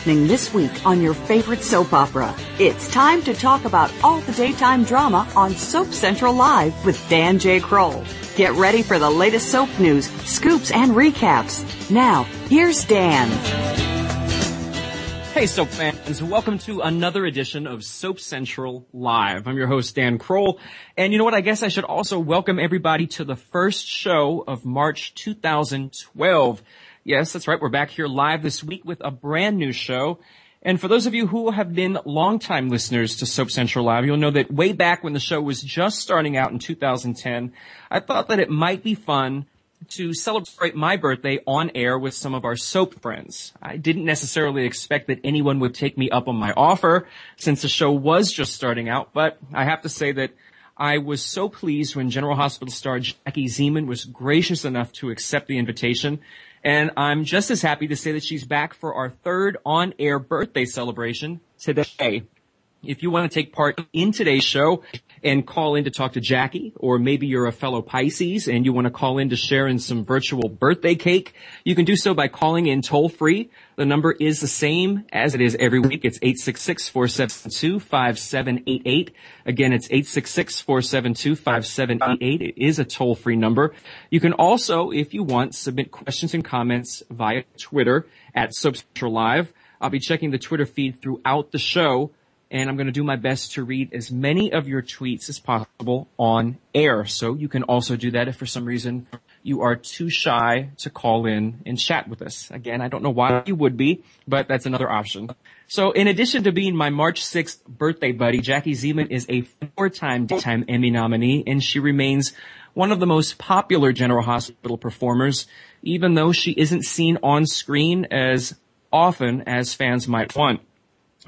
happening this week on your favorite soap opera. It's time to talk about all the daytime drama on Soap Central Live with Dan J. Kroll. Get ready for the latest soap news, scoops, and recaps. Now, here's Dan. Hey, soap fans. Welcome to another edition of Soap Central Live. I'm your host, Dan Kroll. And you know what? I guess I should also welcome everybody to the first show of March 2012. Yes, that's right. We're back here live this week with a brand new show. And for those of you who have been longtime listeners to Soap Central Live, you'll know that way back when the show was just starting out in 2010, I thought that it might be fun to celebrate my birthday on air with some of our soap friends. I didn't necessarily expect that anyone would take me up on my offer since the show was just starting out, but I have to say that I was so pleased when General Hospital star Jackie Zeman was gracious enough to accept the invitation and I'm just as happy to say that she's back for our third on-air birthday celebration today. If you want to take part in today's show and call in to talk to Jackie, or maybe you're a fellow Pisces and you want to call in to share in some virtual birthday cake, you can do so by calling in toll free. The number is the same as it is every week. It's 866-472-5788. Again, it's 866-472-5788. It is a toll free number. You can also, if you want, submit questions and comments via Twitter at Central Live. I'll be checking the Twitter feed throughout the show and I'm going to do my best to read as many of your tweets as possible on air. So you can also do that if for some reason you are too shy to call in and chat with us. Again, I don't know why you would be, but that's another option. So in addition to being my March 6th birthday buddy, Jackie Zeman is a four-time daytime Emmy nominee and she remains one of the most popular General Hospital performers, even though she isn't seen on screen as often as fans might want.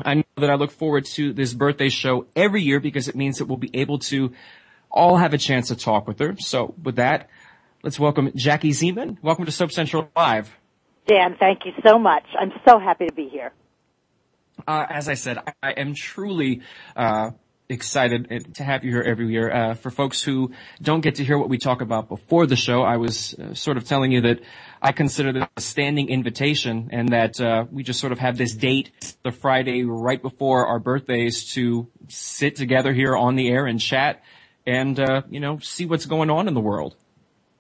I know that I look forward to this birthday show every year because it means that we'll be able to all have a chance to talk with her. So with that, let's welcome Jackie Zeman. Welcome to Soap Central Live. Dan, thank you so much. I'm so happy to be here. Uh, as I said, I, am truly uh, excited to have you here every year. Uh, for folks who don't get to hear what we talk about before the show, I was uh, sort of telling you that I consider this a standing invitation and that uh, we just sort of have this date, the Friday right before our birthdays, to sit together here on the air and chat and, uh, you know, see what's going on in the world.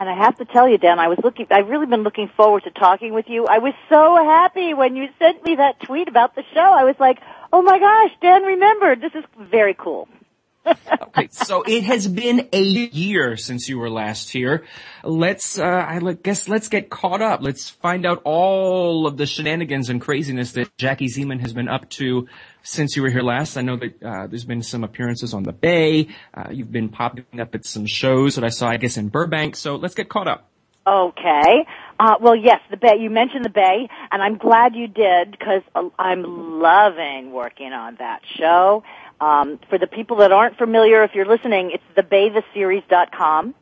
And I have to tell you, Dan, I was looking, I've really been looking forward to talking with you. I was so happy when you sent me that tweet about the show. I was like, oh my gosh, Dan remembered. This is very cool. Okay, so it has been a year since you were last here. Let's, uh, I guess let's get caught up. Let's find out all of the shenanigans and craziness that Jackie Zeman has been up to since you were here last. I know that, uh, there's been some appearances on the Bay. Uh, you've been popping up at some shows that I saw, I guess, in Burbank. So let's get caught up. Okay. Uh, well, yes, the Bay. You mentioned the Bay, and I'm glad you did because I'm loving working on that show. Um, for the people that aren't familiar, if you're listening, it's thebaytheseries.com.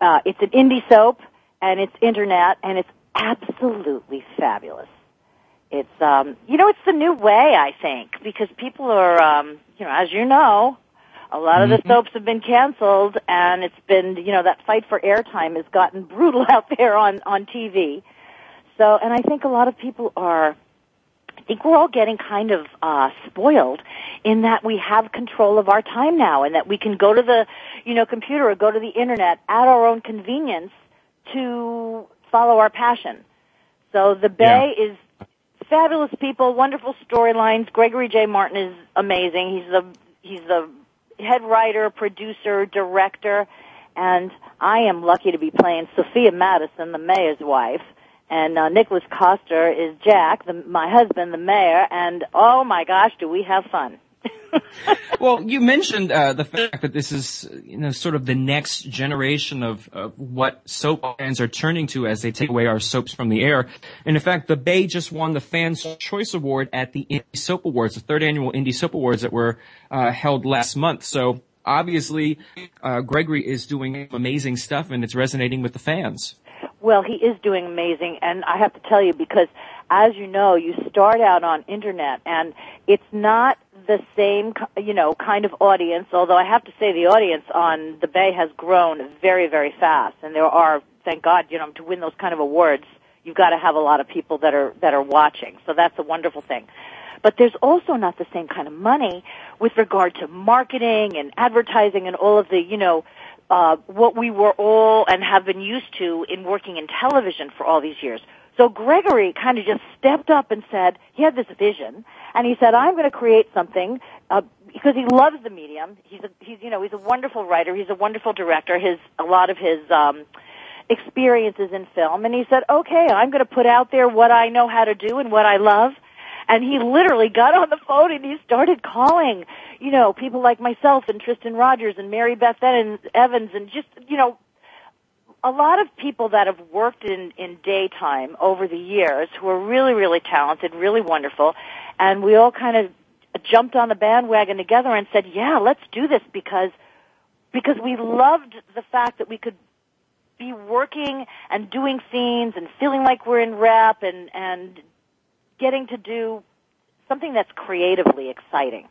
Uh, it's an indie soap, and it's internet, and it's absolutely fabulous. It's, um, you know, it's the new way, I think, because people are, um, you know, as you know, a lot of the mm-hmm. soaps have been canceled, and it's been, you know, that fight for airtime has gotten brutal out there on on TV. So, and I think a lot of people are. I think we're all getting kind of uh, spoiled in that we have control of our time now, and that we can go to the, you know, computer or go to the internet at our own convenience to follow our passion. So the Bay yeah. is fabulous people, wonderful storylines. Gregory J. Martin is amazing. He's the he's the head writer, producer, director, and I am lucky to be playing Sophia Madison, the mayor's wife. And uh, Nicholas Coster is Jack, the, my husband, the mayor, and oh my gosh, do we have fun. well, you mentioned uh, the fact that this is, you know, sort of the next generation of, of what soap fans are turning to as they take away our soaps from the air. And in fact, the Bay just won the Fans Choice Award at the Indie Soap Awards, the third annual Indie Soap Awards that were uh, held last month. So obviously, uh, Gregory is doing amazing stuff, and it's resonating with the fans. Well, he is doing amazing, and I have to tell you because, as you know, you start out on internet, and it's not the same, you know, kind of audience. Although I have to say, the audience on the Bay has grown very, very fast, and there are, thank God, you know, to win those kind of awards, you've got to have a lot of people that are that are watching. So that's a wonderful thing. But there's also not the same kind of money with regard to marketing and advertising and all of the, you know, uh, what we were all and have been used to in working in television for all these years. So Gregory kind of just stepped up and said, he had this vision, and he said, I'm going to create something, uh, because he loves the medium. He's a, he's, you know, he's a wonderful writer. He's a wonderful director. His, a lot of his, um, experiences in film. And he said, okay, I'm going to put out there what I know how to do and what I love. And he literally got on the phone and he started calling, you know, people like myself and Tristan Rogers and Mary Beth Evans and just, you know, a lot of people that have worked in, in daytime over the years who are really, really talented, really wonderful. And we all kind of jumped on the bandwagon together and said, yeah, let's do this because, because we loved the fact that we could be working and doing scenes and feeling like we're in rep and, and getting to do something that's creatively exciting.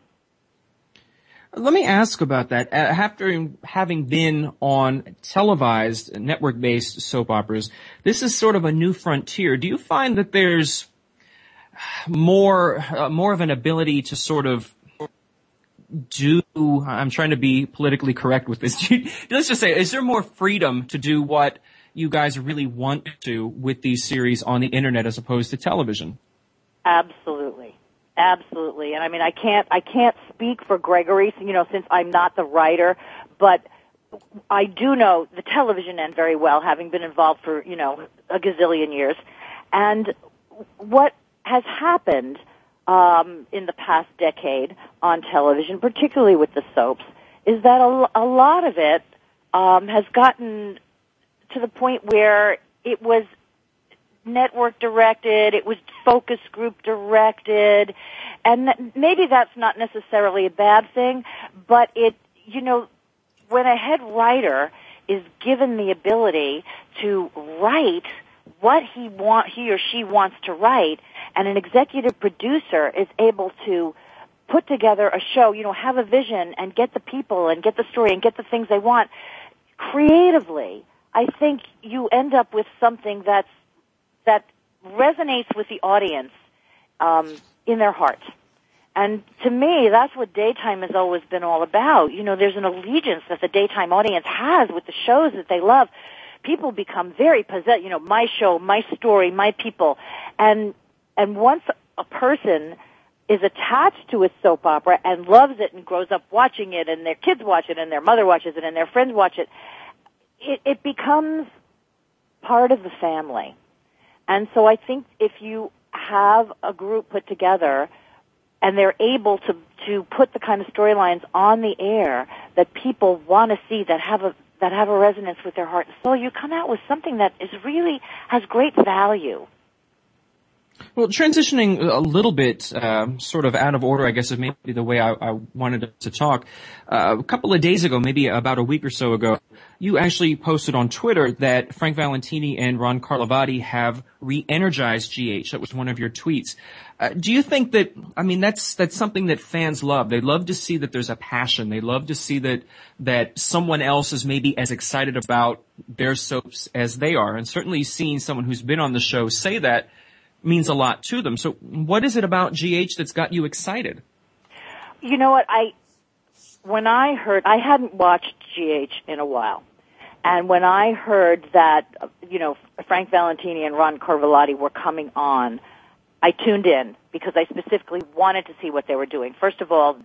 Let me ask about that. Uh, after having been on televised network-based soap operas, this is sort of a new frontier. Do you find that there's more uh, more of an ability to sort of do I'm trying to be politically correct with this. Let's just say is there more freedom to do what you guys really want to with these series on the internet as opposed to television? Absolutely. Absolutely. And I mean, I can't, I can't speak for Gregory, you know, since I'm not the writer, but I do know the television end very well, having been involved for, you know, a gazillion years. And what has happened, um, in the past decade on television, particularly with the soaps, is that a, a lot of it, um, has gotten to the point where it was network directed, it was focus group directed, and maybe that's not necessarily a bad thing, but it, you know, when a head writer is given the ability to write what he want, he or she wants to write, and an executive producer is able to put together a show, you know, have a vision and get the people and get the story and get the things they want creatively, I think you end up with something that's that resonates with the audience um, in their heart. And to me, that's what daytime has always been all about. You know, there's an allegiance that the daytime audience has with the shows that they love. People become very possessed. You know, my show, my story, my people, and and once a person is attached to a soap opera and loves it and grows up watching it, and their kids watch it, and their mother watches it, and their friends watch it, it, it becomes part of the family. And so I think if you have a group put together and they're able to to put the kind of storylines on the air that people want to see that have a that have a resonance with their heart and soul, you come out with something that is really has great value. Well, transitioning a little bit, uh, sort of out of order, I guess, is maybe the way I, I wanted to talk. Uh, a couple of days ago, maybe about a week or so ago, you actually posted on Twitter that Frank Valentini and Ron Carlivati have re-energized GH. That was one of your tweets. Uh, do you think that, I mean, that's, that's something that fans love. They love to see that there's a passion. They love to see that, that someone else is maybe as excited about their soaps as they are. And certainly seeing someone who's been on the show say that means a lot to them. So what is it about GH that's got you excited? You know what, I, when I heard, I hadn't watched GH in a while. And when I heard that, you know, Frank Valentini and Ron Carlivati were coming on, I tuned in because I specifically wanted to see what they were doing. First of all,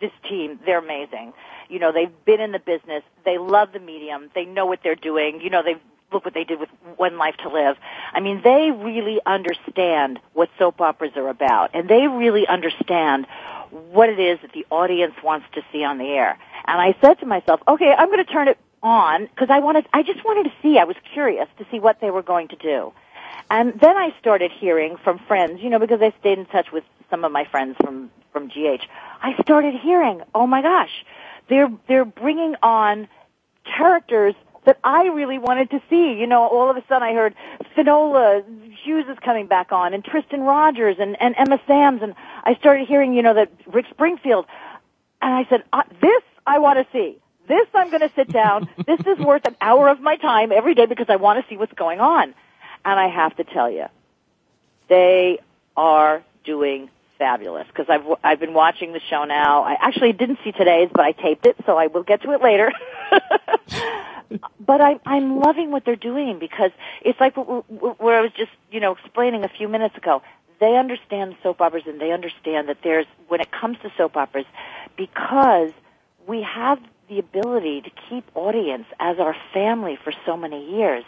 this team, they're amazing. You know, they've been in the business. They love the medium. They know what they're doing. You know, they've look what they did with One Life to Live. I mean, they really understand what soap operas are about, and they really understand what it is that the audience wants to see on the air. And I said to myself, okay, I'm going to turn it on because I wanted, I just wanted to see. I was curious to see what they were going to do. And then I started hearing from friends, you know, because I stayed in touch with some of my friends from from GH. I started hearing, oh my gosh, they're they're bringing on characters that I really wanted to see. You know, all of a sudden I heard Finola Hughes is coming back on, and Tristan Rogers, and, and Emma Samms, and I started hearing, you know, that Rick Springfield, and I said, uh, this I want to see. This I'm going to sit down. this is worth an hour of my time every day because I want to see what's going on. And I have to tell you, they are doing fabulous because I've I've been watching the show now. I actually didn't see today's, but I taped it, so I will get to it later. but I, I'm loving what they're doing because it's like what I was just you know explaining a few minutes ago. They understand soap operas and they understand that there's when it comes to soap operas because we have the ability to keep audience as our family for so many years.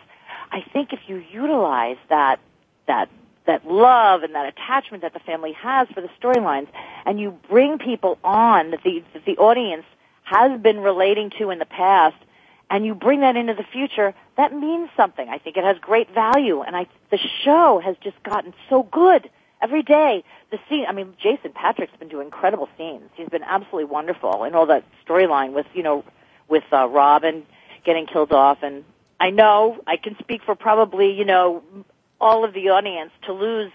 I think if you utilize that that that love and that attachment that the family has for the storylines, and you bring people on that the that the audience has been relating to in the past, and you bring that into the future, that means something. I think it has great value, and I the show has just gotten so good every day. The scene, I mean, Jason Patric's been doing incredible scenes. He's been absolutely wonderful in all that storyline with you know with uh, Robin getting killed off, and I know I can speak for probably you know all of the audience to lose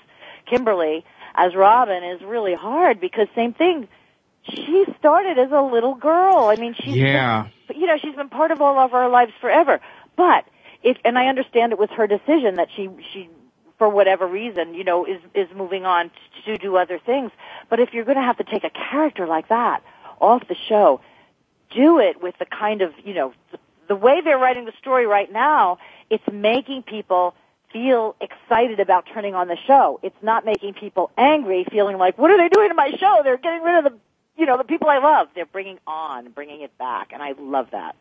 Kimberly as Robin is really hard because same thing. She started as a little girl. I mean, she's yeah. Been, you know, she's been part of all of our lives forever. But if, and I understand it was her decision that she she for whatever reason, you know, is is moving on to do other things. But if you're going to have to take a character like that off the show, do it with the kind of, you know, the, the way they're writing the story right now, it's making people feel excited about turning on the show. It's not making people angry, feeling like, what are they doing to my show? They're getting rid of the, you know, the people I love. They're bringing on, bringing it back, and I love that.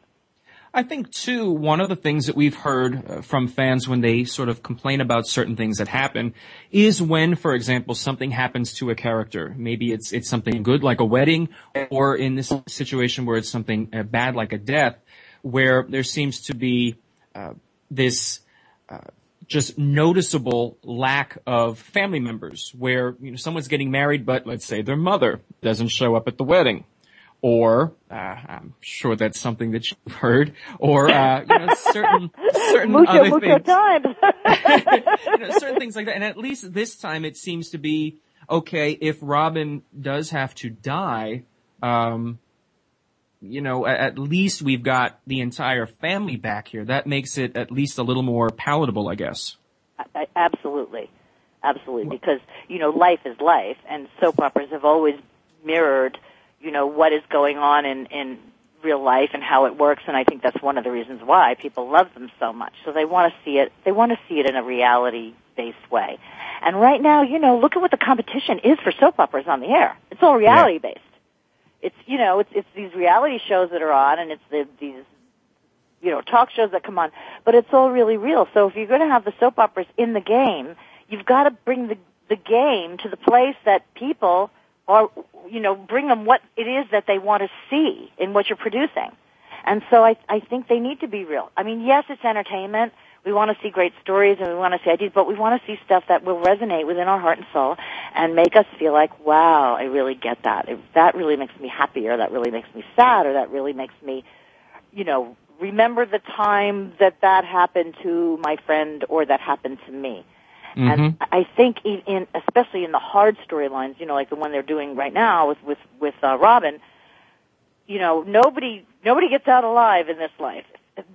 I think too, one of the things that we've heard uh, from fans when they sort of complain about certain things that happen is when, for example, something happens to a character. Maybe it's, it's something good like a wedding or in this situation where it's something uh, bad like a death where there seems to be, uh, this, uh, just noticeable lack of family members where, you know, someone's getting married, but let's say their mother doesn't show up at the wedding. Or, uh, I'm sure that's something that you've heard, or, uh, you know, certain, certain mucho, other mucho things. times. you know, certain things like that. And at least this time it seems to be, okay, if Robin does have to die, um, you know, at least we've got the entire family back here. That makes it at least a little more palatable, I guess. Absolutely, absolutely, because you know, life is life, and soap operas have always mirrored, you know, what is going on in in real life and how it works. And I think that's one of the reasons why people love them so much. So they want to see it. They want to see it in a reality based way. And right now, you know, look at what the competition is for soap operas on the air. It's all reality based it's you know it's it's these reality shows that are on and it's the these you know talk shows that come on but it's all really real. So if you're going to have the soap operas in the game you've got to bring the the game to the place that people are you know bring them what it is that they want to see in what you're producing. And so i i think they need to be real. I mean yes it's entertainment we want to see great stories and we want to see ideas, but we want to see stuff that will resonate within our heart and soul and make us feel like, wow, I really get that. If that really makes me happy or that really makes me sad or that really makes me, you know, remember the time that that happened to my friend or that happened to me. Mm-hmm. And I think in, especially in the hard storylines, you know, like the one they're doing right now with, with, with, uh, Robin, you know, nobody, nobody gets out alive in this life.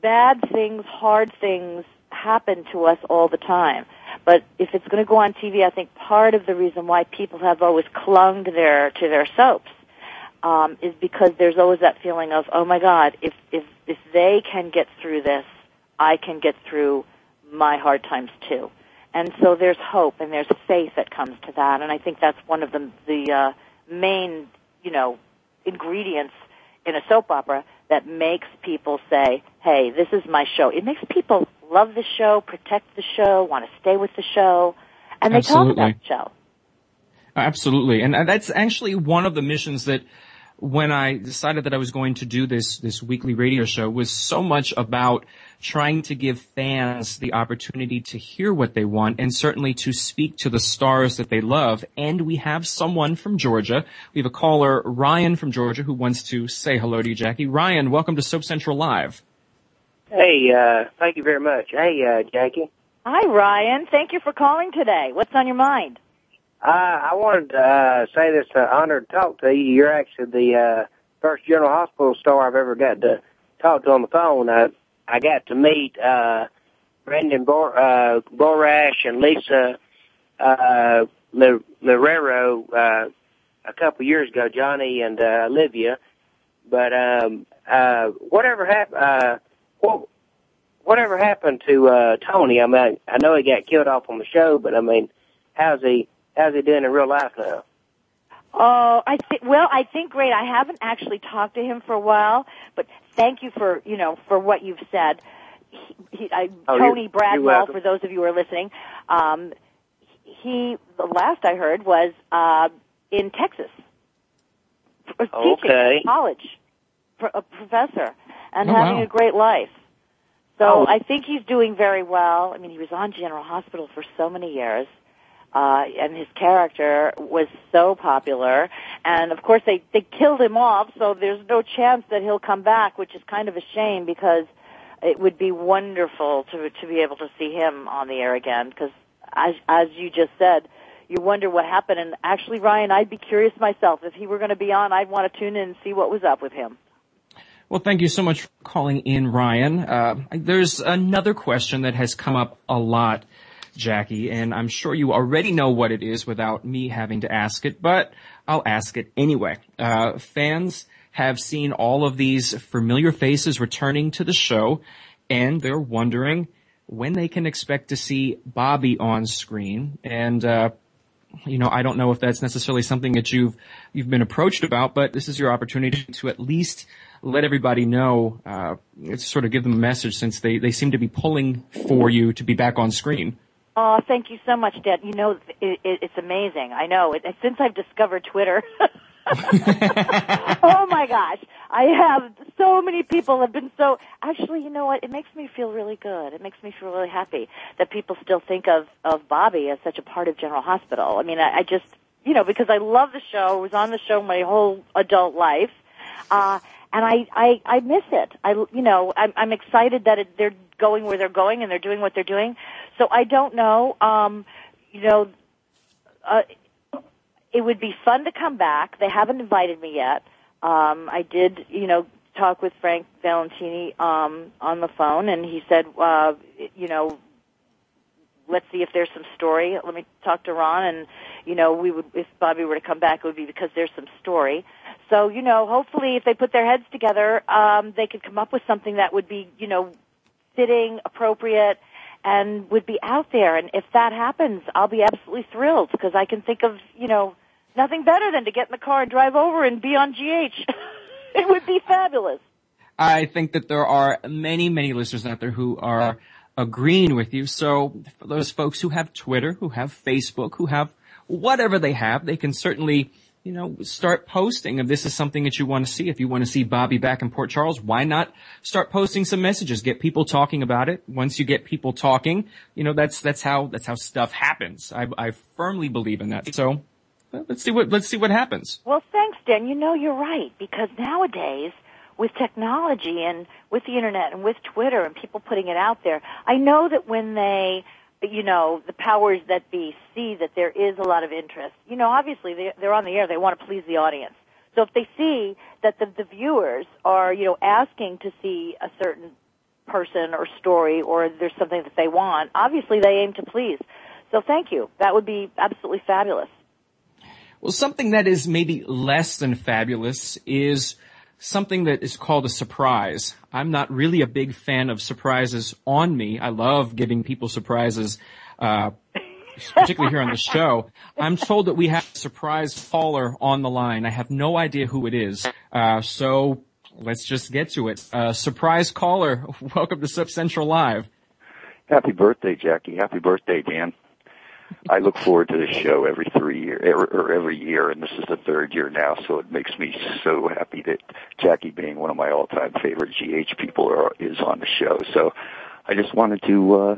Bad things, hard things, happen to us all the time. But if it's going to go on TV, I think part of the reason why people have always clung to their to their soaps um, is because there's always that feeling of, oh my God, if if if they can get through this, I can get through my hard times too. And so there's hope and there's faith that comes to that. And I think that's one of the the uh, main, you know, ingredients in a soap opera that makes people say, "Hey, this is my show." It makes people love the show, protect the show, want to stay with the show, and they Absolutely. talk about the show. Absolutely, and that's actually one of the missions that when I decided that I was going to do this this weekly radio show was so much about trying to give fans the opportunity to hear what they want and certainly to speak to the stars that they love. And we have someone from Georgia. We have a caller, Ryan from Georgia, who wants to say hello to you, Jackie. Ryan, welcome to Soap Central Live. Hey, uh, thank you very much. Hey, uh, Jackie. Hi, Ryan. Thank you for calling today. What's on your mind? Uh, I wanted to uh, say this uh, honor to talk to you. You're actually the uh, first General Hospital star I've ever got to talk to on the phone. I, I got to meet uh, Brendan Bor- uh, Barash and Lisa uh, Le- Lerrero uh, a couple years ago, Johnny and uh, Olivia. But um, uh, whatever happened, uh, what, whatever happened to uh, Tony? I mean, I know he got killed off on the show, but I mean, how's he? How's he doing in real life now? Oh, I think well, I think great. I haven't actually talked to him for a while, but thank you for you know for what you've said. He, he, I, Oh, Tony you're- you're Brad Maule, for those of you who are listening, um, he the last I heard was uh, in Texas, was teaching Okay. at college, a professor, and Oh, having wow. a great life. So Oh. I think he's doing very well. I mean, he was on General Hospital for so many years uh, and his character was so popular. And of course, they they killed him off, so there's no chance that he'll come back, which is kind of a shame because it would be wonderful to to be able to see him on the air again. Because as as you just said. You wonder what happened, and actually, Ryan, I'd be curious myself. If he were going to be on, I'd want to tune in and see what was up with him. Well, thank you so much for calling in, Ryan. Uh, there's another question that has come up a lot, Jackie, and I'm sure you already know what it is without me having to ask it, but I'll ask it anyway. Uh, fans have seen all of these familiar faces returning to the show, and they're wondering when they can expect to see Bobbie on screen. And uh, you know, I don't know if that's necessarily something that you've you've been approached about, but this is your opportunity to at least let everybody know, uh, sort of give them a message since they, they seem to be pulling for you to be back on screen. Oh, thank you so much, Dan. You know, it, it, it's amazing. I know. It, since I've discovered Twitter, oh my gosh, I have so many people have been so. Actually, you know what? It makes me feel really good. It makes me feel really happy that people still think of of Bobbie as such a part of General Hospital. I mean, I, I just, you know, because I love the show. I was on the show my whole adult life. Uh, and I, I, I miss it. I, you know, I'm, I'm excited that it, they're going where they're going and they're doing what they're doing. So I don't know, um, you know, uh, it would be fun to come back. They haven't invited me yet. Um, I did, you know, talk with Frank Valentini, um, on the phone and he said, uh, you know, let's see if there's some story. Let me talk to Ron and, you know, we would, if Bobbie were to come back, it would be because there's some story. So, you know, hopefully if they put their heads together, um, they could come up with something that would be, you know, fitting, appropriate, and would be out there. And if that happens, I'll be absolutely thrilled because I can think of, you know, nothing better than to get in the car and drive over and be on GH. it would be fabulous. I think that there are many, many listeners out there who are agreeing with you. So for those folks who have Twitter, who have Facebook, who have whatever they have, they can certainly, you know, start posting if this is something that you want to see. If you want to see Bobbie back in Port Charles, why not start posting some messages? Get people talking about it. Once you get people talking, you know, that's, that's how, that's how stuff happens. I, I firmly believe in that. So let's see what, let's see what happens. Well, thanks, Dan. You know, you're right because nowadays, with technology and with the internet and with Twitter and people putting it out there, I know that when they, you know, the powers that be see that there is a lot of interest. You know, obviously they, they're on the air; they want to please the audience. So if they see that the, the viewers are, you know, asking to see a certain person or story or there's something that they want, obviously they aim to please. So thank you. That would be absolutely fabulous. Well, something that is maybe less than fabulous is something that is called a surprise. I'm not really a big fan of surprises on me. I love giving people surprises, uh, particularly here on the show. I'm told that we have a surprise caller on the line. I have no idea who it is. Uh, so let's just get to it. Uh, surprise caller, welcome to Soap Central Live. Happy birthday, Jackie. Happy birthday, Dan. I look forward to this show every three year or every year, and this is the third year now. So it makes me so happy that Jackie, being one of my all-time favorite GH people, are, is on the show. So I just wanted to uh,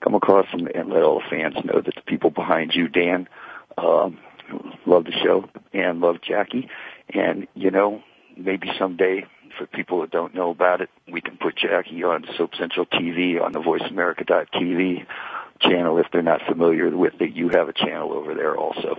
come across and, and let all the fans know that the people behind you, Dan, um, love the show and love Jackie, and you know maybe someday. For people that don't know about it, we can put Jackie on Soap Central TV on the VoiceAmerica.tv channel if they're not familiar with it. You have a channel over there also.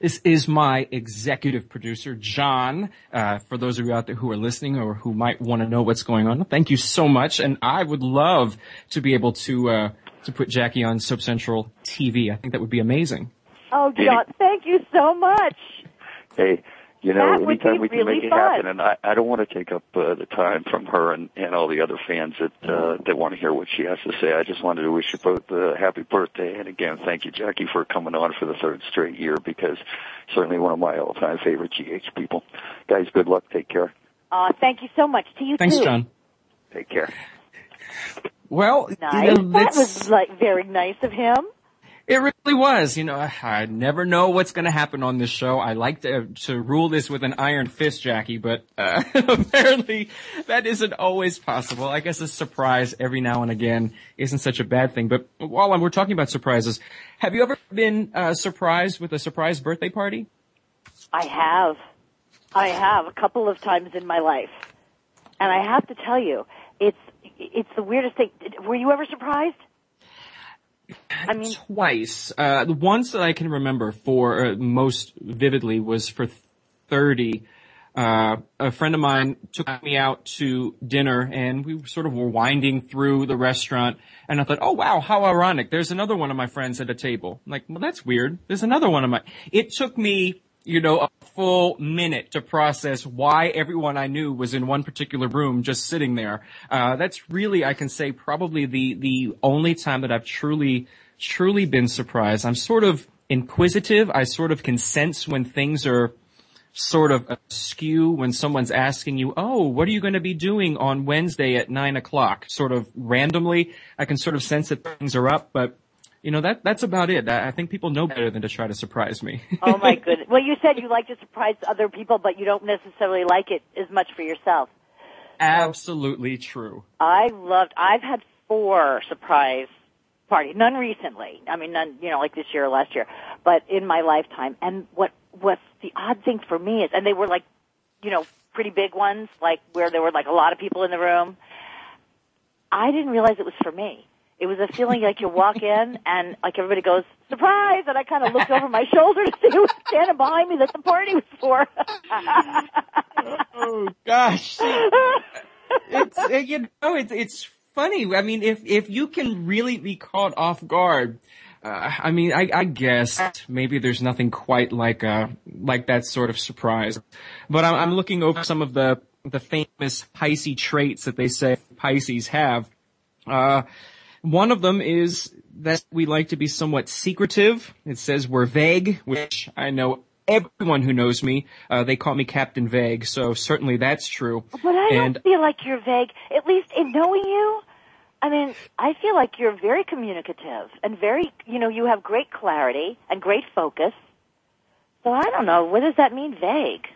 This is my executive producer, John. Uh, for those of you out there who are listening or who might want to know what's going on, thank you so much. And I would love to be able to uh, to put Jackie on Soap Central TV. I think that would be amazing. Oh, John, thank you so much. Hey, you know, That would anytime be we can really make it fun. happen, and I, I don't want to take up uh, the time from her and, and all the other fans that uh, that want to hear what she has to say. I just wanted to wish you both a happy birthday, and again, thank you, Jackie, for coming on for the third straight year because certainly one of my all-time favorite GH people. Guys, good luck. Take care. Uh, thank you so much to you too. Thanks, too. John. Take care. Well, Nice. you know, that was like very nice of him. It really was. You know, I, never know what's going to happen on this show. I like to to rule this with an iron fist, Jackie, but uh, apparently that isn't always possible. I guess a surprise every now and again isn't such a bad thing. But while we're talking about surprises, have you ever been uh, surprised with a surprise birthday party? I have. I have a couple of times in my life. And I have to tell you, it's it's the weirdest thing. Were you ever surprised? I mean, Twice. Uh, the ones that I can remember for uh, most vividly was for 30. Uh, a friend of mine took me out to dinner and we sort of were winding through the restaurant and I thought, oh wow, how ironic. There's another one of my friends at a table. I'm like, well that's weird. There's another one of my, it took me, you know, full minute to process why everyone I knew was in one particular room just sitting there. Uh, that's really, I can say probably the, the only time that I've truly, truly been surprised. I'm sort of inquisitive. I sort of can sense when things are, sort of askew when someone's asking you, oh, what are you going to be doing on Wednesday at nine o'clock? Sort of randomly, I can sort of sense that things are up, but you know, that, that's about it. I I think people know better than to try to surprise me. oh my goodness. Well, you said you like to surprise other people, but you don't necessarily like it as much for yourself. Absolutely true. I loved. I've had four surprise parties. None recently. I mean, none. You know, like this year or last year, but in my lifetime. And what what's the odd thing for me is, and they were like, you know, pretty big ones, like where there were like a lot of people in the room. I didn't realize it was for me. It was a feeling like you walk in and like everybody goes surprise, and I kind of looked over my shoulder to see who was standing behind me that the party was for. Oh gosh. it's uh, you know it's it's funny. I mean, if if you can really be caught off guard, uh, I mean, I, I guess maybe there's nothing quite like uh like that sort of surprise. But I'm, I'm looking over some of the the famous Pisces traits that they say Pisces have. Uh, one of them is that we like to be somewhat secretive. It says we're vague, which I know everyone who knows me, uh, they call me Captain Vague, so certainly that's true. But I and don't feel like you're vague. At least in knowing you, I mean, I feel like you're very communicative and very, you know, you have great clarity and great focus. So I don't know. What does that mean, vague?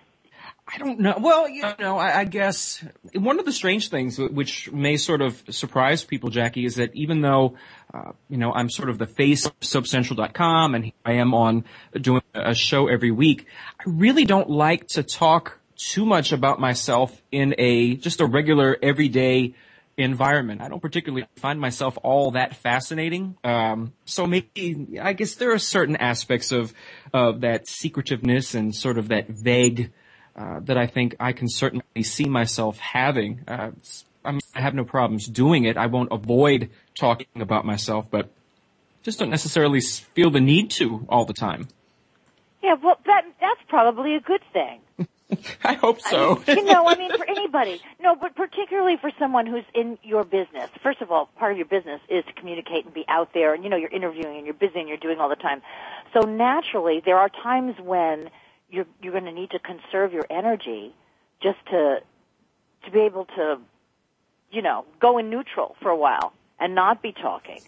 I don't know. Well, you know, I, I guess one of the strange things which may sort of surprise people, Jackie, is that even though, uh, you know, I'm sort of the face of SoapCentral.com and I am on doing a show every week, I really don't like to talk too much about myself in a, just a regular everyday environment. I don't particularly find myself all that fascinating. Um, so maybe, I guess there are certain aspects of, of that secretiveness and sort of that vague, uh, that I think I can certainly see myself having. Uh, I mean, I have no problems doing it. I won't avoid talking about myself, but just don't necessarily feel the need to all the time. Yeah, well, that that's probably a good thing. I hope so. you know, I mean, for anybody. No, but particularly for someone who's in your business. First of all, part of your business is to communicate and be out there, and you know, you're interviewing and you're busy and you're doing all the time. So naturally, there are times when you're you're going to need to conserve your energy just to to be able to, you know, go in neutral for a while and not be talking.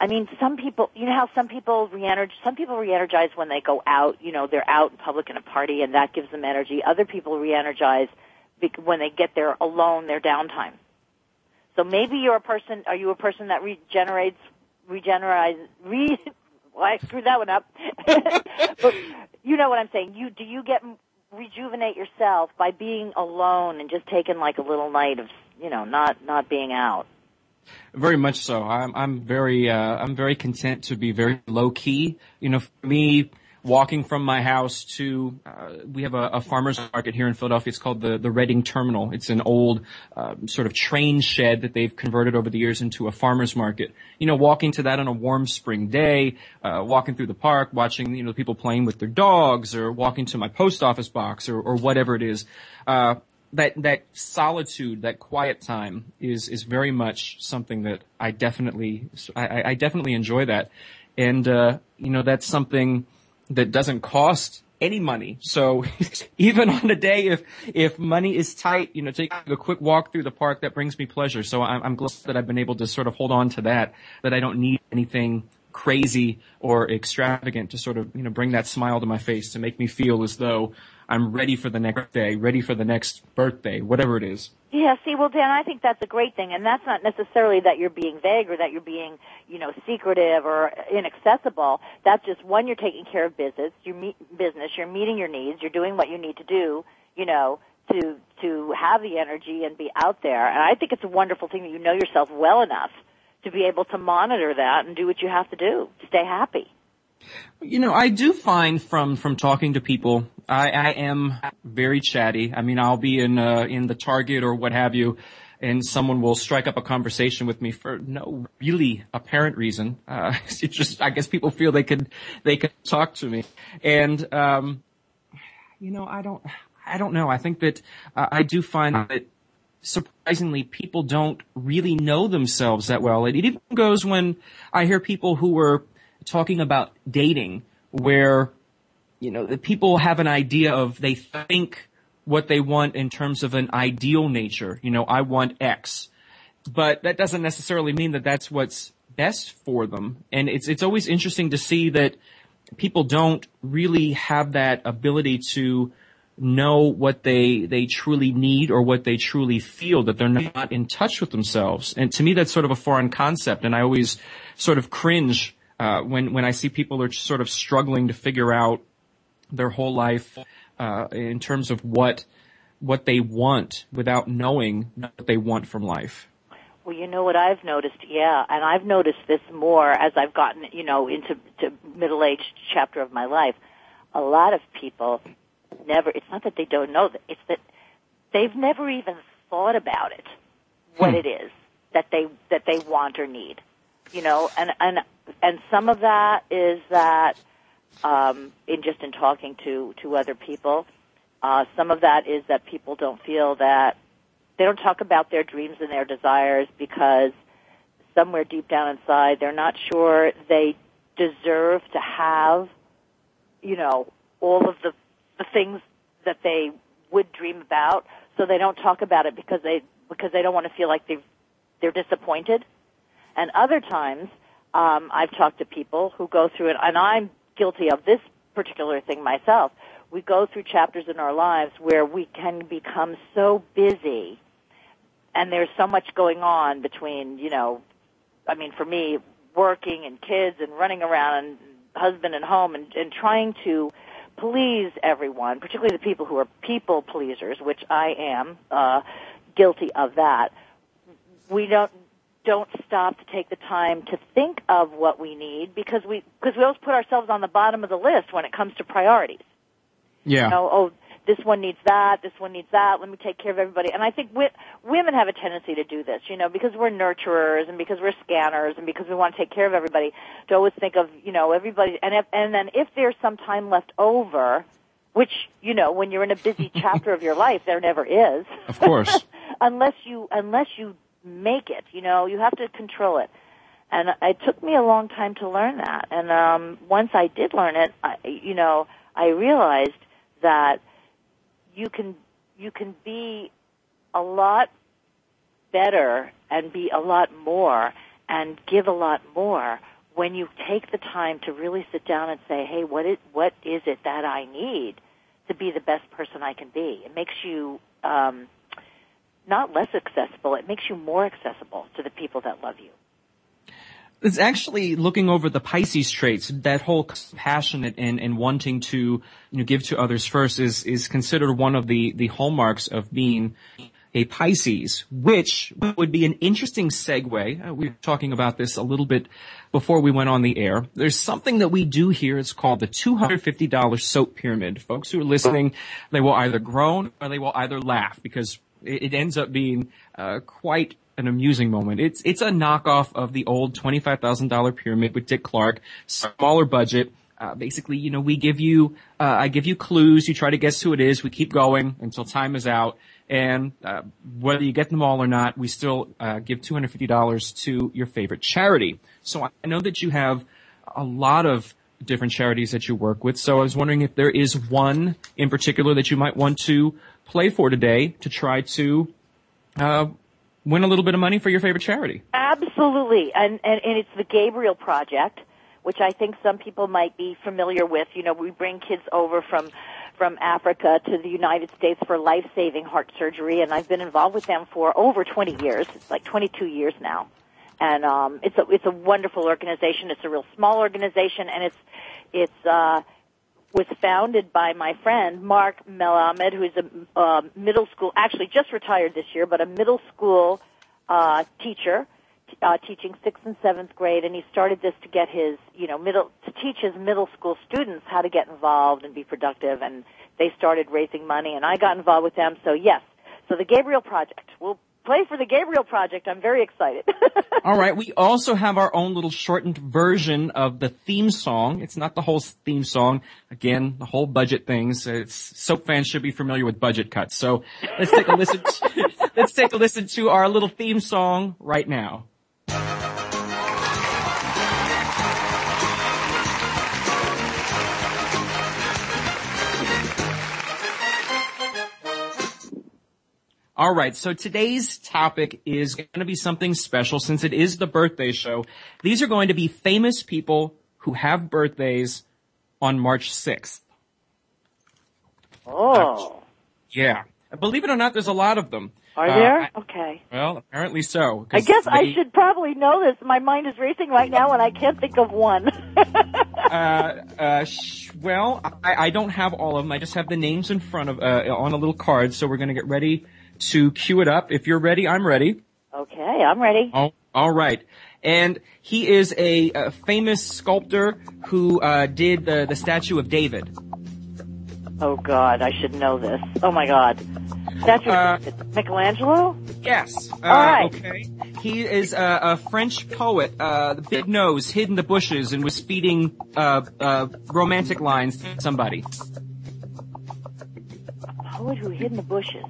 I mean, some people, you know how some people re-energize, some people re-energize when they go out, you know, they're out in public in a party and that gives them energy. Other people re-energize when they get there alone, their downtime. So maybe you're a person, are you a person that regenerates, regenerate, re, well, I screwed that one up. but you know what I'm saying. You, do you get, rejuvenate yourself by being alone and just taking like a little night of, you know, not, not being out? Very much so. I'm I'm very uh, I'm very content to be very low key. You know, for me, walking from my house to uh, we have a, a, farmers market here in Philadelphia. It's called the the Reading Terminal. It's an old uh, sort of train shed that they've converted over the years into a farmers market. You know, walking to that on a warm spring day, uh, walking through the park, watching you know people playing with their dogs, or walking to my post office box, or, or whatever it is. Uh, that that solitude, that quiet time is is very much something that I definitely I, I definitely enjoy that, and uh, you know that's something that doesn't cost any money. So even on a day if if money is tight, you know, taking a quick walk through the park that brings me pleasure. So I'm, I'm glad that I've been able to sort of hold on to that. That I don't need anything crazy or extravagant to sort of you know bring that smile to my face to make me feel as though I'm ready for the next day, ready for the next birthday, whatever it is. Yeah, see, well, Dan, I think that's a great thing, and that's not necessarily that you're being vague or that you're being, you know, secretive or inaccessible. That's just one, you're taking care of business, you meet business, you're meeting your needs, you're doing what you need to do, you know, to to have the energy and be out there. And I think it's a wonderful thing that you know yourself well enough to be able to monitor that and do what you have to do. To stay happy. You know, I do find from from talking to people, I, I am very chatty. I mean, I'll be in uh, in the Target or what have you, and someone will strike up a conversation with me for no really apparent reason. Uh, just, I guess people feel they could they could talk to me, and um, you know, I don't, I don't know. I think that uh, I do find that surprisingly, people don't really know themselves that well. It even goes when I hear people who were talking about dating where, you know, the people have an idea of, they think what they want in terms of an ideal nature. You know, I want X. But that doesn't necessarily mean that that's what's best for them. And it's, it's always interesting to see that people don't really have that ability to know what they they truly need or what they truly feel that they're not in touch with themselves and to me that's sort of a foreign concept and i always sort of cringe uh, when when I see people are sort of struggling to figure out their whole life uh, in terms of what what they want without knowing what they want from life. Well, you know what I've noticed, yeah, and I've noticed this more as I've gotten, you know, into to middle aged chapter of my life. A lot of people never. It's not that they don't know that; it's that they've never even thought about it, what hmm. it is that they that they want or need you know, and and and some of that is that um, in just in talking to to other people, uh, some of that is that people don't feel that they don't talk about their dreams and their desires because somewhere deep down inside they're not sure they deserve to have, you know, all of the the things that they would dream about. So they don't talk about it because they because they don't want to feel like they they're disappointed and other times, um, I've talked to people who go through it, and I'm guilty of this particular thing myself. We go through chapters in our lives where we can become so busy, and there's so much going on between, you know, I mean, for me, working and kids and running around and husband and home and, and trying to please everyone, particularly the people who are people pleasers, which I am uh, guilty of that. We don't don't stop to take the time to think of what we need because we because we always put ourselves on the bottom of the list when it comes to priorities. Yeah. You know, oh, this one needs that, this one needs that. Let me take care of everybody. And I think we, women have a tendency to do this, you know, because we're nurturers and because we're scanners and because we want to take care of everybody. To always think of, you know, everybody. And if, and then if there's some time left over, which you know, when you're in a busy chapter of your life, there never is. Of course. unless you unless you make it. You know, you have to control it. And it took me a long time to learn that. And um, once I did learn it, I, you know, I realized that you can you can be a lot better and be a lot more and give a lot more when you take the time to really sit down and say, "Hey, what is what is it that I need to be the best person I can be?" It makes you um, not less accessible. It makes you more accessible to the people that love you. It's actually looking over the Pisces traits, that whole passionate and, and wanting to, you know, give to others first is, is considered one of the, the hallmarks of being a Pisces, which would be an interesting segue. Uh, we were talking about this a little bit before we went on the air. There's something that we do here. It's called the $250 soap pyramid. Folks who are listening, they will either groan or they will either laugh because it, it ends up being uh, quite an amusing moment. It's it's a knockoff of the old twenty five thousand dollar pyramid with Dick Clark, smaller budget. Uh, basically, you know, we give you, uh, I give you clues. You try to guess who it is. We keep going until time is out. And uh, whether you get them all or not, we still uh, give $250 to your favorite charity. So I know that you have a lot of different charities that you work with. So I was wondering if there is one in particular that you might want to play for today to try to uh, win a little bit of money for your favorite charity. Absolutely, and and, and it's the Gabriel Project which I think some people might be familiar with. You know, we bring kids over from from Africa to the United States for life-saving heart surgery, and I've been involved with them for over 20 years. It's like 22 years now, and um, it's a it's a wonderful organization. It's a real small organization, and it's it's uh, was founded by my friend Mark Melamed, who's a uh, middle school, actually just retired this year, but a middle school uh, teacher uh, teaching sixth and seventh grade, and he started this to get his, you know, middle to teach his middle school students how to get involved and be productive. And they started raising money, and I got involved with them. So yes, so the Gabriel Project. We'll play for the Gabriel Project. I'm very excited. All right. We also have our own little shortened version of the theme song. It's not the whole theme song. Again, the whole budget things. It's, soap fans should be familiar with budget cuts. So let's take a listen. To, let's take a listen to our little theme song right now. All right, so today's topic is going to be something special since it is the birthday show. These are going to be famous people who have birthdays on March 6th. Oh. Yeah. Believe it or not, there's a lot of them. Are uh, there? okay. Well, apparently so. I guess they, I should probably know this. My mind is racing right now, and I can't think of one. uh, uh, sh- well, I, I, don't have all of them. I just have the names in front of uh, on a little card. So we're going to get ready to cue it up. If you're ready, I'm ready. Okay, I'm ready. Oh, all right. And he is a, a famous sculptor who uh, did the the statue of David. Oh God, I should know this. Oh my God. Statue uh, Michelangelo? Yes. Uh, All right. Okay. He is a, a French poet, uh, the big nose, hid in the bushes, and was feeding uh, uh, romantic lines to somebody. A poet who hid in the bushes.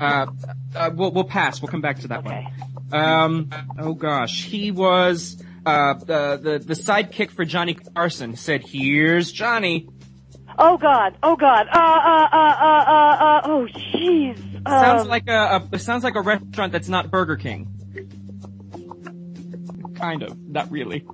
Uh, uh, we'll, we'll pass. We'll come back to that okay. one. Um, oh gosh, he was uh, the the the sidekick for Johnny Carson. Said, "Here's Johnny." Oh God! Oh God! Uh, uh, uh, uh, uh, uh oh jeez. Sounds um, like a, a sounds like a restaurant that's not Burger King. Kind of, not really.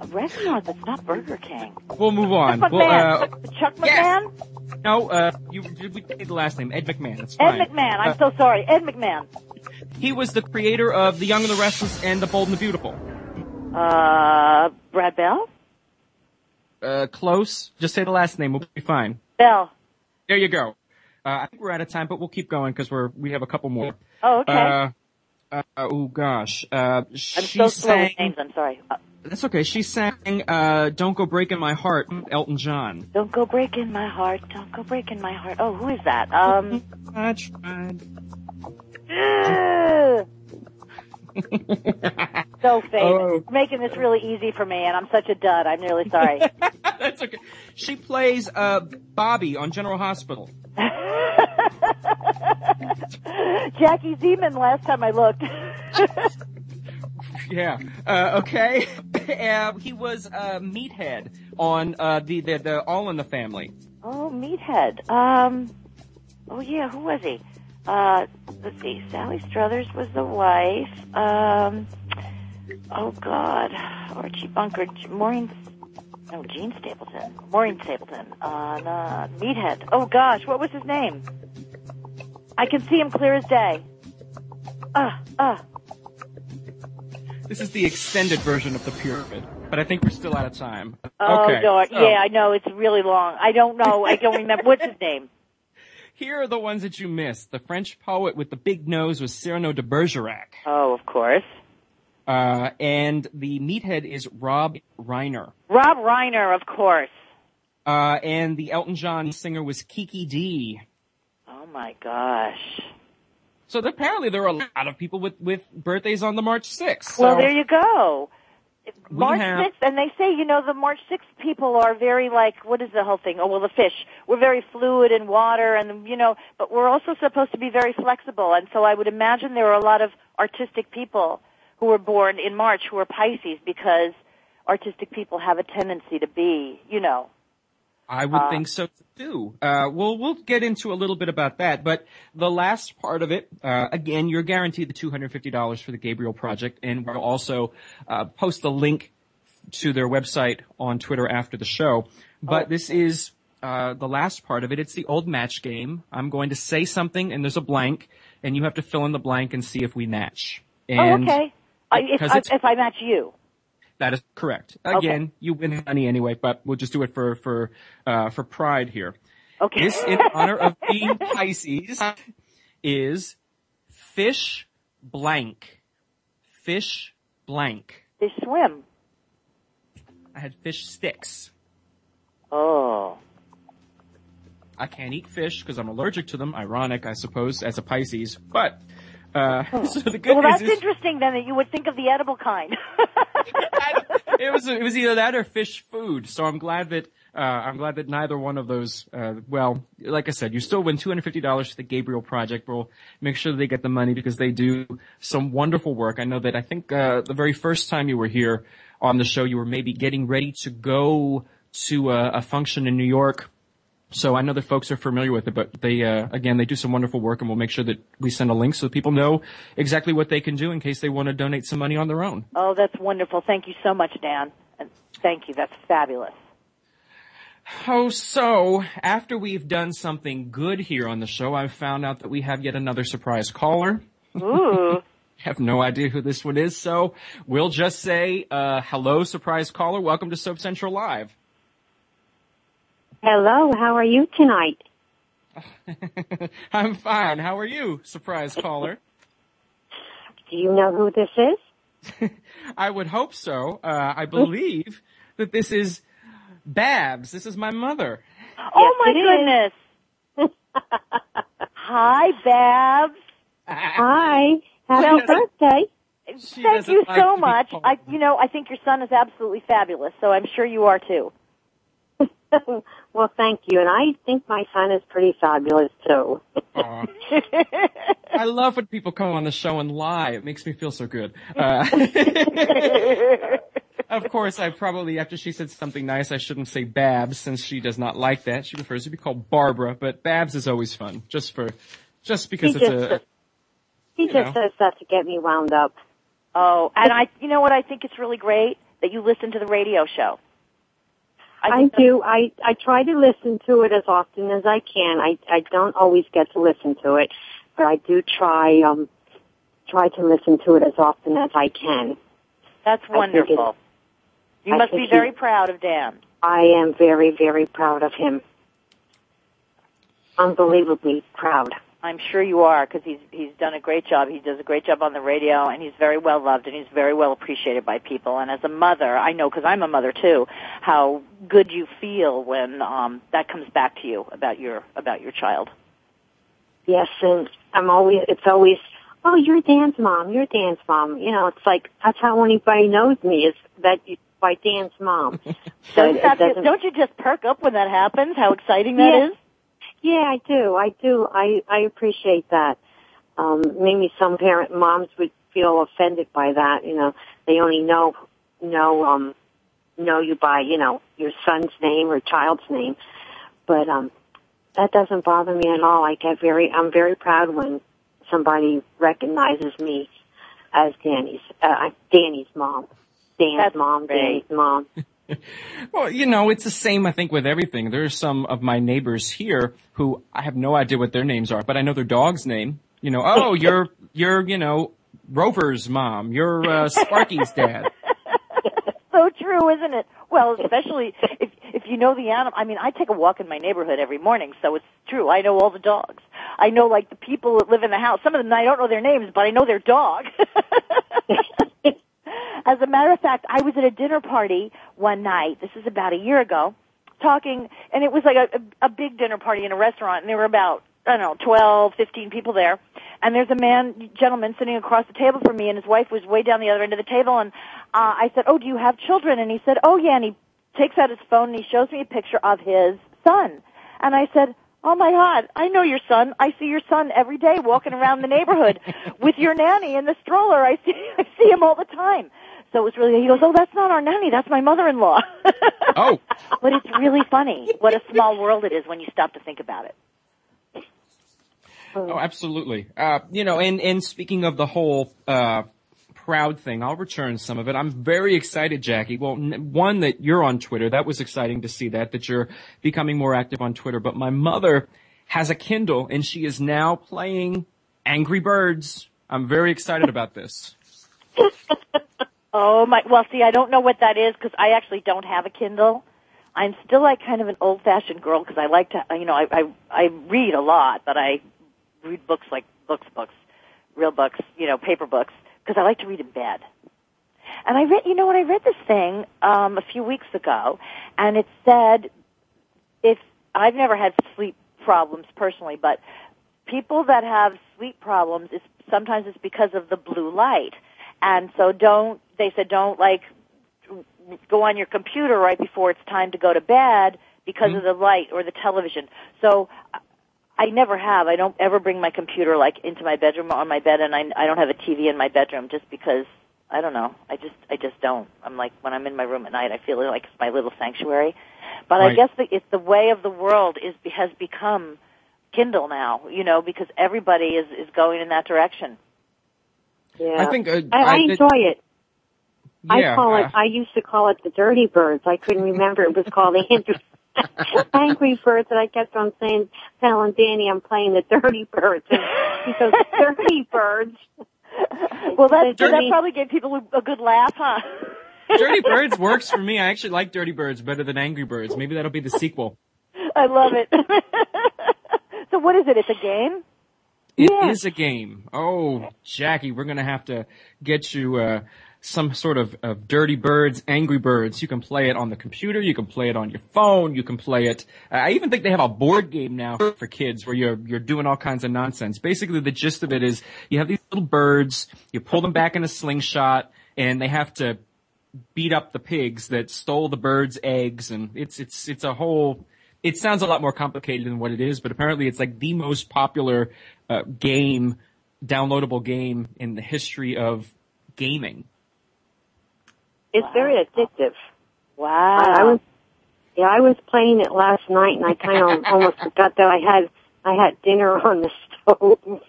A restaurant that's not Burger King. We'll move on. Chuck we'll, McMahon. Uh, Chuck McMahon. Yes. No, uh, you we the last name Ed McMahon. That's fine. Ed McMahon. I'm uh, so sorry. Ed McMahon. He was the creator of The Young and the Restless and The Bold and the Beautiful. Uh, Brad Bell. Uh, close. Just say the last name. We'll be fine. Bell. There you go. Uh, I think we're out of time, but we'll keep going because we're we have a couple more. Oh, okay. Uh, oh gosh. Uh, I'm so slow with names. I'm sorry. Uh, that's okay. She sang uh, "Don't Go Breaking My Heart," Elton John. Don't go breaking my heart. Don't go breaking my heart. Oh, who is that? Um. I tried. so famous. Oh. Making this really easy for me, and I'm such a dud. I'm really sorry. That's okay. She plays uh, Bobbie on General Hospital. Jackie Zeman. Last time I looked. yeah. Uh, okay. uh, he was uh, Meathead on uh, the, the the All in the Family. Oh, Meathead. Um. Oh yeah. Who was he? Uh, let's see. Sally Struthers was the wife. Um, oh God, Archie Bunker, Maureen. No, Jean Stapleton. Maureen Stapleton. Uh, no, Meathead. Oh gosh, what was his name? I can see him clear as day. Ah, uh, ah. Uh. This is the extended version of the pyramid, but I think we're still out of time. Oh, okay. darn. So. Yeah, I know. It's really long. I don't know. I don't remember. What's his name? here are the ones that you missed. The French poet with the big nose was Cyrano de Bergerac. Oh, of course. Uh, and the meathead is Rob Reiner. Rob Reiner, of course. Uh, and the Elton John singer was Kiki Dee. My gosh. So apparently there are a lot of people with, with birthdays on the March 6th. So Well, there you go. March have- 6th, and they say, you know, the March 6th people are very like, what is the whole thing? Oh, well, the fish. We're very fluid in water, and, you know, but we're also supposed to be very flexible, and so I would imagine there are a lot of artistic people who were born in March who are Pisces because artistic people have a tendency to be, you know, I would think so too. Uh, well, we'll get into a little bit about that, but the last part of it, uh, again, you're guaranteed the $250 for the Gabriel Project, and we'll also uh, post a link to their website on Twitter after the show. But this is uh, the last part of it. It's the old match game. I'm going to say something, and there's a blank, and you have to fill in the blank and see if we match. And oh, okay. I, if, I, if I match you. That is correct. Again, Okay. you win honey anyway, but we'll just do it for for uh, for pride here. Okay. This, in honor of being Pisces, is fish blank. Fish blank. They swim. I had fish sticks. Oh. I can't eat fish because I'm allergic to them. Ironic, I suppose, as a Pisces. But uh, so the good Well, that's is interesting then that you would think of the edible kind. it was it was either that or fish food. So I'm glad that uh, I'm glad that neither one of those. Uh, well, like I said, you still win two hundred fifty dollars for the Gabriel Project. We'll make sure they get the money because they do some wonderful work. I know that I think uh, the very first time you were here on the show, you were maybe getting ready to go to a, a function in New York. So I know that folks are familiar with it, but they, uh, again, they do some wonderful work and we'll make sure that we send a link so people know exactly what they can do in case they want to donate some money on their own. oh, that's wonderful. Thank you so much, Dan. And thank you. That's fabulous. Oh, so after we've done something good here on the show, I've found out that we have yet another surprise caller. Ooh. have no idea who this one is, so we'll just say, uh, hello, surprise caller. Welcome to Soap Central Live. Hello, how are you tonight? I'm fine. How are you, surprise caller? Do you know who this is? I would hope so. Uh, I believe that this is Babs. This is my mother. oh my goodness. Hi, Babs. Hi, happy Well, birthday. Thank you like so much. called. I, you know, I think your son is absolutely fabulous. So I'm sure you are too. Well, thank you. And I think my son is pretty fabulous too. I love when people come on the show and lie. It makes me feel so good. Uh, of course, I probably, after she said something nice, I shouldn't say Babs since she does not like that. She prefers to be called Barbara, but Babs is always fun, just for, just because He it's just- a, He just know. says that to get me wound up. Oh, and I, you know what? I think it's really great that you listen to the radio show. I think do. I I try to listen to it as often as I can. I I don't always get to listen to it, but I do try um try to listen to it as often as I can. That's wonderful. You I must be he- very proud of Dan. I am very very proud of him. Unbelievably proud. I'm sure you are because he's he's done a great job. He does a great job on the radio, and he's very well loved, and he's very well appreciated by people. And as a mother, I know because I'm a mother too, how good you feel when um, that comes back to you about your about your child. Yes, and I'm always, it's always, oh, you're Dan's mom, you're Dan's mom. You know, it's like, that's how anybody knows me is that you, by Dan's mom. so Don't, it, that- it doesn't, don't you just perk up when that happens? How exciting that Yeah. is! Yeah, I do, I do, I, I appreciate that. Um, maybe some parent moms would feel offended by that, you know, they only know, know, um, know you by, you know, your son's name or child's name. But, um, that doesn't bother me at all. I get very, I'm very proud when somebody recognizes me as Danny's, uh, Danny's mom. Dan's That's mom, great. Danny's mom. well, you know, it's the same, I think, with everything. There are some of my neighbors here who I have no idea what their names are, but I know their dog's name. You know, oh, you're, you're, you know, Rover's mom. You're, uh, Sparky's dad. so true, isn't it? Well, especially if if you know the animal, I mean, I take a walk in my neighborhood every morning, so it's true. I know all the dogs. I know like the people that live in the house. Some of them I don't know their names, but I know their dog. As a matter of fact, I was at a dinner party one night. This is about a year ago, talking, and it was like a, a, big dinner party in a restaurant, and there were about I don't know, twelve, fifteen people there. And there's a man, gentleman sitting across the table from me and his wife was way down the other end of the table and, uh, I said, oh, do you have children? And he said, oh yeah, and he takes out his phone and he shows me a picture of his son. And I said, Oh my God, I know your son. I see your son every day walking around the neighborhood with your nanny in the stroller. I see, I see him all the time. So it was really, he goes, oh, that's not our nanny, that's my mother-in-law. Oh, but it's really funny what a small world it is when you stop to think about it. oh, absolutely. Uh, you know, and, and speaking of the whole, uh, proud thing, I'll return some of it. I'm very excited, Jackie. Well, n- one, that you're on Twitter. That was exciting to see that, that you're becoming more active on Twitter. But my mother has a Kindle and she is now playing Angry Birds. I'm very excited about this. Oh my, well see, I don't know what that is because I actually don't have a Kindle. I'm still like kind of an old-fashioned girl because I like to, you know, I, I, I read a lot, but I read books like books, books, real books, you know, paper books because I like to read in bed. And I read, you know what, I read this thing, um, a few weeks ago and it said if, I've never had sleep problems personally, but people that have sleep problems is sometimes it's because of the blue light. And so don't, they said don't like go on your computer right before it's time to go to bed because Mhm. of the light or the television. So I never have. I don't ever bring my computer like into my bedroom or on my bed and I I don't have a TV in my bedroom just because I don't know. I just I just don't. I'm like when I'm in my room at night I feel like it's my little sanctuary. But I guess the, it's the way of the world is has become Kindle now, you know, because everybody is is going in that direction. Yeah. I think, uh, I, I I- enjoy it. Yeah. I call uh, it. I used to call it the Dirty Birds. I couldn't remember it was called the Angry, Angry Birds, and I kept on saying, telling Danny, I'm playing the Dirty Birds. And he goes, Dirty Birds. Well, that so that probably gave people a, a good laugh, huh? Dirty Birds works for me. I actually like Dirty Birds better than Angry Birds. Maybe that'll be the sequel. I love it. so what is it? It's a game? It is a game. Oh, Jackie, we're gonna have to get you uh, some sort of, of Dirty Birds, Angry Birds. You can play it on the computer. You can play it on your phone. You can play it. I even think they have a board game now for kids where you're you're doing all kinds of nonsense. Basically, the gist of it is you have these little birds. You pull them back in a slingshot, and they have to beat up the pigs that stole the birds' eggs, and it's it's it's a whole. It sounds a lot more complicated than what it is, but apparently it's like the most popular uh, game, downloadable game in the history of gaming. It's very addictive. Wow. I, I was, yeah, I was playing it last night, and I kind of almost forgot that I had I had dinner on the stove.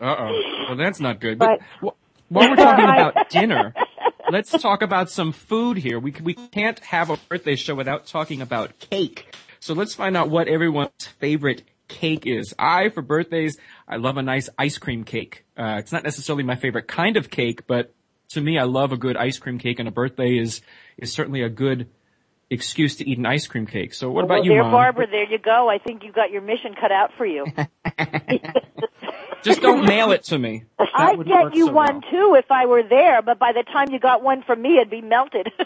Uh oh. Well, that's not good. But- But wh- while we're talking about dinner, let's talk about some food here. We we can't have a birthday show without talking about cake. So let's find out what everyone's favorite cake is. I, for birthdays, I love a nice ice cream cake. Uh, it's not necessarily my favorite kind of cake, but to me, I love a good ice cream cake, and a birthday is is certainly a good excuse to eat an ice cream cake. So what about well, you, there, Mom? Barbara, there you go. I think you got your mission cut out for you. Just don't mail it to me. That I'd get you so one well. too if I were there, but by the time you got one from me, it'd be melted.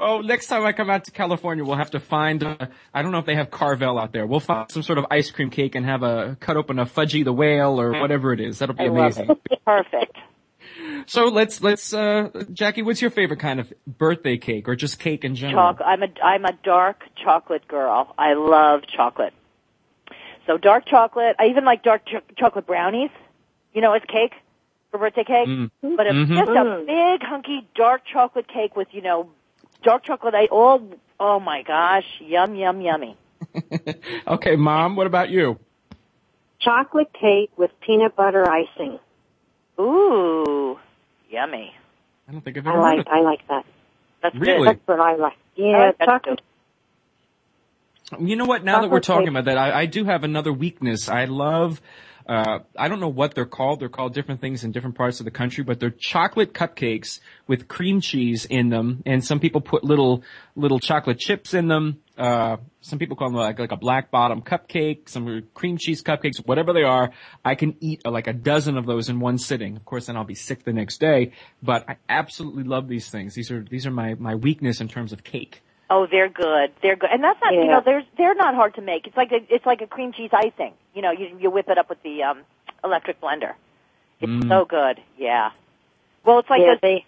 Oh, next time I come out to California, we'll have to find. Uh, I don't know if they have Carvel out there. We'll find some sort of ice cream cake and have a cut open a Fudgy the Whale or whatever it is. That'll be I love amazing. it. Perfect. So let's let's uh, Jackie, what's your favorite kind of birthday cake or just cake in general? Choc- I'm a I'm a dark chocolate girl. I love chocolate. So dark chocolate. I even like dark ch- chocolate brownies. You know, as cake for birthday cake. Mm. But a, Mhm. just a big hunky dark chocolate cake with you know dark chocolate. I all oh my gosh, yum yum yummy. okay, Mom, what about you? Chocolate cake with peanut butter icing. Ooh, yummy. I don't think I've I ever heard like of. I like that. That's Really? good. That's what I like. I Yeah, oh, like that chocolate. too. You know what? Now that we're talking cake. about that, I, I do have another weakness. I love Uh, I don't know what they're called. They're called different things in different parts of the country, but they're chocolate cupcakes with cream cheese in them. And some people put little, little chocolate chips in them. Uh, some people call them like, like a black bottom cupcake, some cream cheese cupcakes, whatever they are. I can eat uh, like a dozen of those in one sitting. Of course, then I'll be sick the next day, but I absolutely love these things. These are, these are my, my weakness in terms of cake. Oh, they're good. They're good, and that's not Yeah. you know they're they're not hard to make. It's like a it's like a cream cheese icing. You know, you you whip it up with the um electric blender. It's Mm. so good. Yeah. Well, it's like yeah, those, they,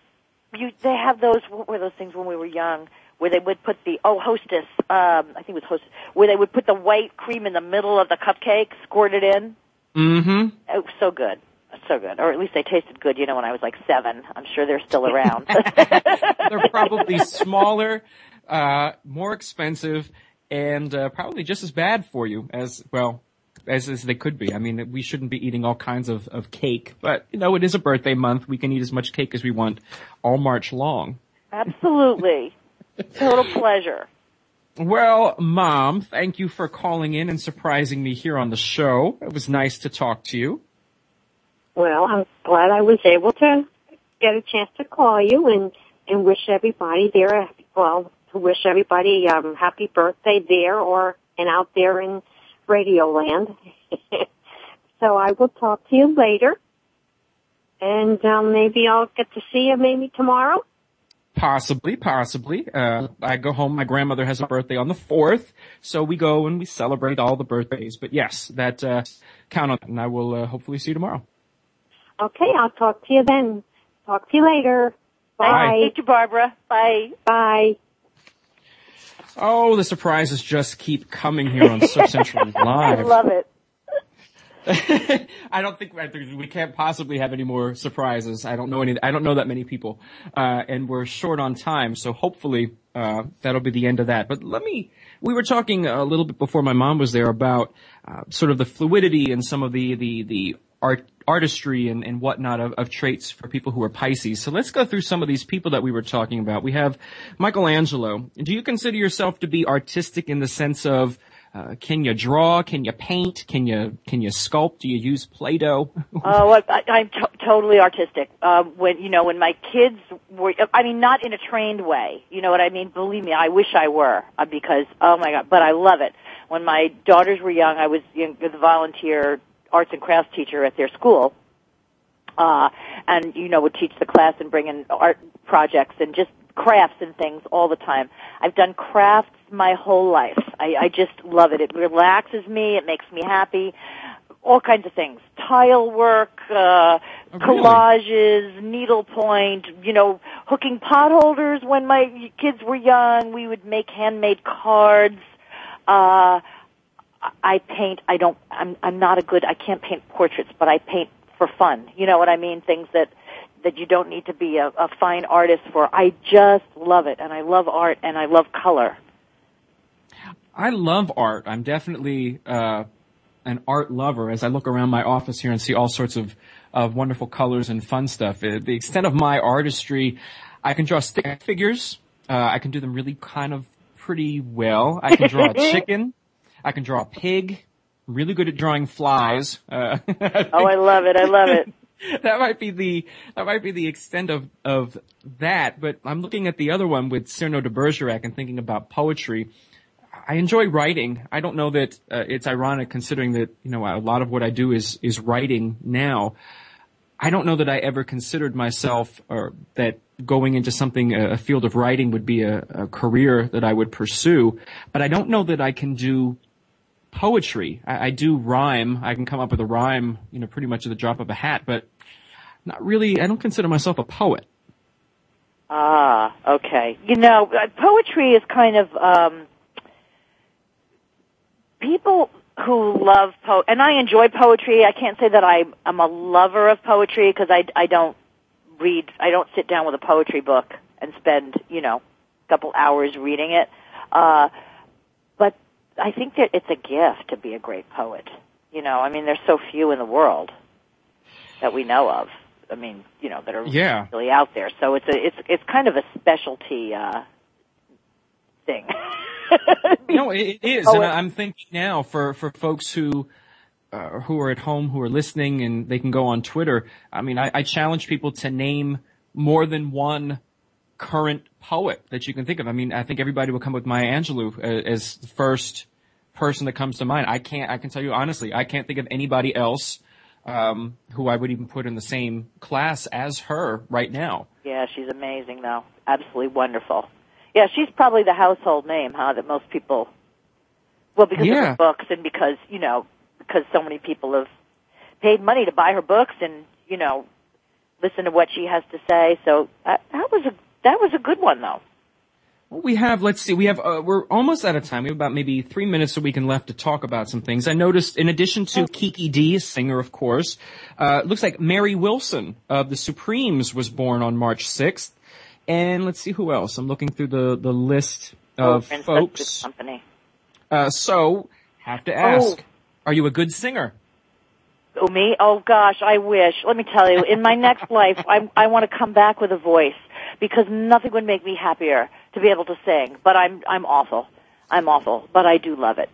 you they have those what were those things when we were young where they would put the oh hostess um I think it was hostess where they would put the white cream in the middle of the cupcake, squirt it in. Mm-hmm. It was so good. So good, or at least they tasted good. You know, when I was like seven, I'm sure they're still around. They're probably smaller, uh, more expensive, and uh, probably just as bad for you as well as, as they could be. I mean, we shouldn't be eating all kinds of, of cake, but you know, it is a birthday month. We can eat as much cake as we want all March long. Absolutely, total pleasure. Well, Mom, thank you for calling in and surprising me here on the show. It was nice to talk to you. well, I'm glad I was able to get a chance to call you and, and wish everybody there, a- well, wish everybody, um, happy birthday there or, and out there in Radio Land. so I will talk to you later. And, um, maybe I'll get to see you maybe tomorrow. Possibly, possibly. Uh, I go home. My grandmother has a birthday on the fourth, so we go and we celebrate all the birthdays. But yes, that uh, count on, it, and I will uh, hopefully see you tomorrow. Okay, I'll talk to you then. Talk to you later. Bye. Thank you, Barbara. Bye. Bye. Oh, the surprises just keep coming here on Soap Central Live. I love it. I don't think think we can't possibly have any more surprises. I don't know any. I don't know that many people, uh, and we're short on time. So hopefully uh, that'll be the end of that. But let me. We were talking a little bit before my mom was there about uh, sort of the fluidity and some of the the the art artistry and, and whatnot of, of traits for people who are Pisces. So let's go through some of these people that we were talking about. We have Michelangelo. Do you consider yourself to be artistic in the sense of uh, can you draw? Can you paint? Can you can you sculpt? Do you use Play-Doh? Oh, I, I- I'm to- totally artistic. Uh, when you know, when my kids were, I mean, not in a trained way. You know what I mean? Believe me, I wish I were uh, because oh my god, but I love it. When my daughters were young, I was you know, the volunteer arts and crafts teacher at their school, uh, and you know would teach the class and bring in art projects and just crafts and things all the time. I've done crafts my whole life. I, I just love it. It relaxes me. It makes me happy. All kinds of things. Tile work, uh, really? collages, needlepoint, you know, hooking pot holders when my kids were young. We would make handmade cards. Uh, I paint. I don't. I'm. I'm not a good. I can't paint portraits, but I paint for fun. You know what I mean? Things that that you don't need to be a, a fine artist for. I just love it, and I love art, and I love color. I love art. I'm definitely uh, an art lover. As I look around my office here and see all sorts of of wonderful colors and fun stuff. Uh, the extent of my artistry, I can draw stick figures. Uh, I can do them really kind of pretty well. I can draw a chicken. I can draw a pig. I'm really good at drawing flies. Uh, Oh, I love it. I love it. that might be the that might be the extent of of that. But I'm looking at the other one with Cyrano de Bergerac and thinking about poetry. I enjoy writing. I don't know that uh, it's ironic considering that you know a lot of what I do is is writing now. I don't know that I ever considered myself or that going into something a a field of writing would be a, a career that I would pursue. But I don't know that I can do poetry. I, I do rhyme. I can come up with a rhyme, you know, pretty much at the drop of a hat, but not really. I don't consider myself a poet. Ah, okay. You know, uh, poetry is kind of um people who love po and I enjoy poetry. I can't say that I am a lover of poetry because I I don't read I don't sit down with a poetry book and spend, you know, a couple hours reading it. Uh I think that it's a gift to be a great poet. You know, I mean there's so few in the world that we know of. I mean, you know, that are Yeah. really out there. So it's a it's it's kind of a specialty uh thing. No, it, is, and I'm thinking now for for folks who uh, who are at home who are listening and they can go on Twitter. I mean, I, I challenge people to name more than one current poet that you can think of. I mean, I think everybody will come with Maya Angelou as the first person that comes to mind. I can't, I can tell you honestly, I can't think of anybody else, um, who I would even put in the same class as her right now. Yeah, she's amazing though. Absolutely wonderful. Yeah, she's probably the household name, huh, that most people, well, because Yeah. of her books and because, you know, because so many people have paid money to buy her books and, you know, listen to what she has to say. So that, that was a, that was a good one though. Well, we have, let's see, we have, uh, we're almost out of time. We have about maybe three minutes a week and left to talk about some things. I noticed, in addition to Kiki Dee, a singer, of course, uh, it looks like Mary Wilson of the Supremes was born on March 6th. And let's see who else. I'm looking through the, the list of in such good folks. company. Uh, so, have to ask, are you a good singer? Oh, me? Oh gosh, I wish. Let me tell you, in my next life, I, I want to come back with a voice because nothing would make me happier to be able to sing. But I'm, I'm awful. I'm awful, but I do love it.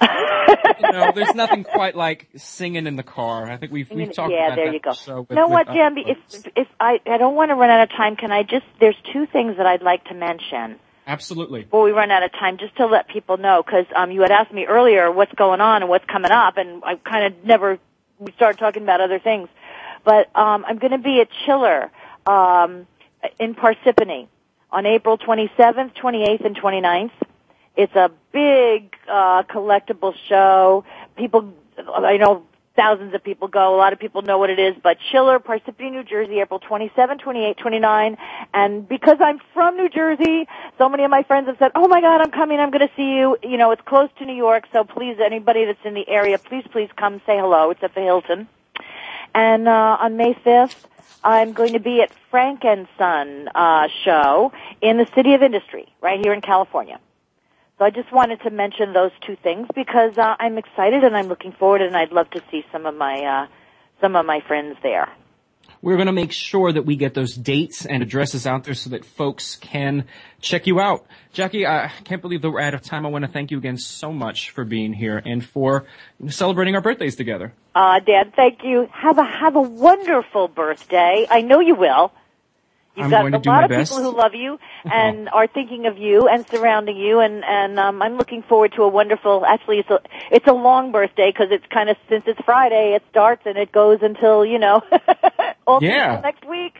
you know, there's nothing quite like singing in the car. I think we've, we've talked yeah, about there that you go. so with- know with what, other Jambi? If if I I don't want to run out of time, can I just? There's two things that I'd like to mention Absolutely. before we run out of time, just to let people know, because um, you had asked me earlier what's going on and what's coming up, and I kind of never we started talking about other things. But um, I'm going to be at Chiller um, in Parsippany on April 27th, 28th, and 29th. It's a big uh, collectible show. People, I know thousands of people go. A lot of people know what it is, but Chiller, Parsippany, New Jersey, April 27, 28, 29. And because I'm from New Jersey, so many of my friends have said, "Oh my God, I'm coming. I'm going to see you." You know, it's close to New York, so please, anybody that's in the area, please, please come say hello. It's at the Hilton. And uh, on May 5th, I'm going to be at Frank and Son uh, show in the City of Industry, right here in California. So I just wanted to mention those two things because uh, I'm excited and I'm looking forward, and I'd love to see some of my uh, some of my friends there. We're going to make sure that we get those dates and addresses out there so that folks can check you out. Jackie, I can't believe that we're out of time. I want to thank you again so much for being here and for celebrating our birthdays together. Uh, Dan, thank you. Have a have a wonderful birthday. I know you will. You've I'm got a lot of best. people who love you and are thinking of you and surrounding you, and and um, I'm looking forward to a wonderful. Actually, it's a it's a long birthday because it's kind of since it's Friday, it starts and it goes until you know all Yeah. next week,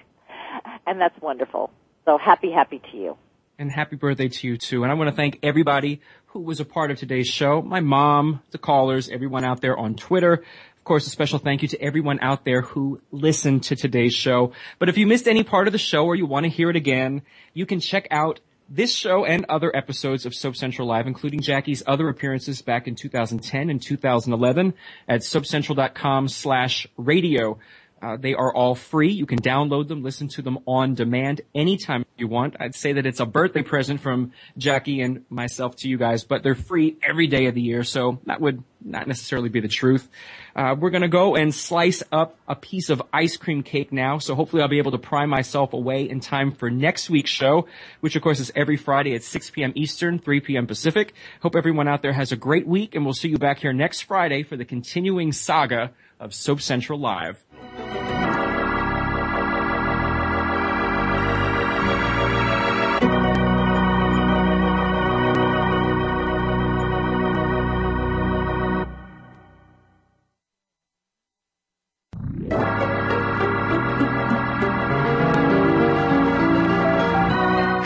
and that's wonderful. So happy, happy to you. And happy birthday to you too. And I want to thank everybody who was a part of today's show. My mom, the callers, everyone out there on Twitter. Of course, a special thank you to everyone out there who listened to today's show. But if you missed any part of the show or you want to hear it again, you can check out this show and other episodes of Soap Central Live, including Jackie's other appearances back in 2010 and 2011 at soapcentral.com slash radio. Uh, they are all free. You can download them, listen to them on demand anytime you want. I'd say that it's a birthday present from Jackie and myself to you guys, but they're free every day of the year, so that would not necessarily be the truth. Uh, we're gonna go and slice up a piece of ice cream cake now, so hopefully I'll be able to pry myself away in time for next week's show, which of course is every Friday at 6 p.m. Eastern, 3 p.m. Pacific. Hope everyone out there has a great week, and we'll see you back here next Friday for the continuing saga of Soap Central Live.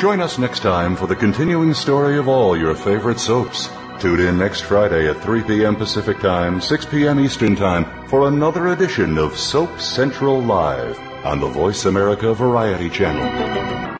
Join us next time for the continuing story of all your favorite soaps. Tune in next Friday at 3 p.m. Pacific Time, 6 p.m. Eastern Time for another edition of Soap Central Live on the Voice America Variety Channel.